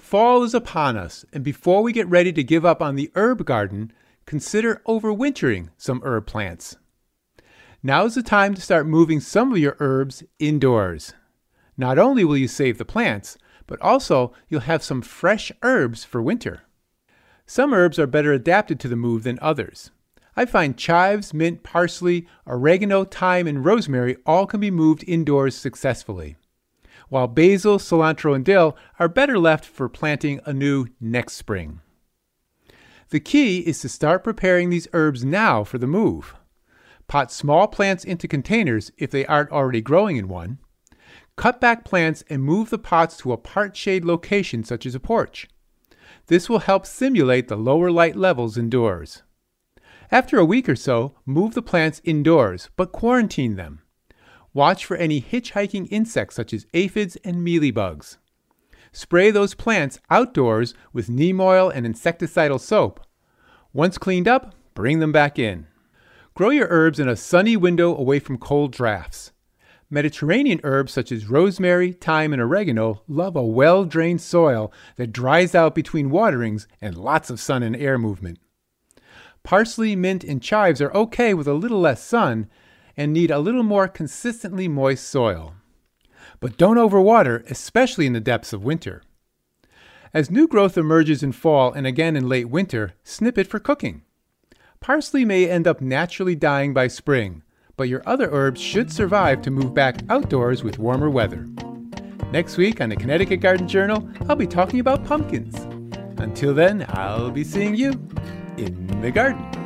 Fall is upon us, and before we get ready to give up on the herb garden, consider overwintering some herb plants. Now is the time to start moving some of your herbs indoors. Not only will you save the plants, but also you'll have some fresh herbs for winter. Some herbs are better adapted to the move than others. I find chives, mint, parsley, oregano, thyme, and rosemary all can be moved indoors successfully while basil, cilantro, and dill are better left for planting anew next spring. The key is to start preparing these herbs now for the move. Pot small plants into containers if they aren't already growing in one. Cut back plants and move the pots to a part shade location such as a porch. This will help simulate the lower light levels indoors. After a week or so, move the plants indoors, but quarantine them. Watch for any hitchhiking insects such as aphids and mealybugs. Spray those plants outdoors with neem oil and insecticidal soap. Once cleaned up, bring them back in. Grow your herbs in a sunny window away from cold drafts. Mediterranean herbs such as rosemary, thyme, and oregano love a well drained soil that dries out between waterings and lots of sun and air movement. Parsley, mint, and chives are okay with a little less sun, and need a little more consistently moist soil. But don't overwater, especially in the depths of winter. As new growth emerges in fall and again in late winter, snip it for cooking. Parsley may end up naturally dying by spring, but your other herbs should survive to move back outdoors with warmer weather. Next week on the Connecticut Garden Journal, I'll be talking about pumpkins. Until then, I'll be seeing you in the garden.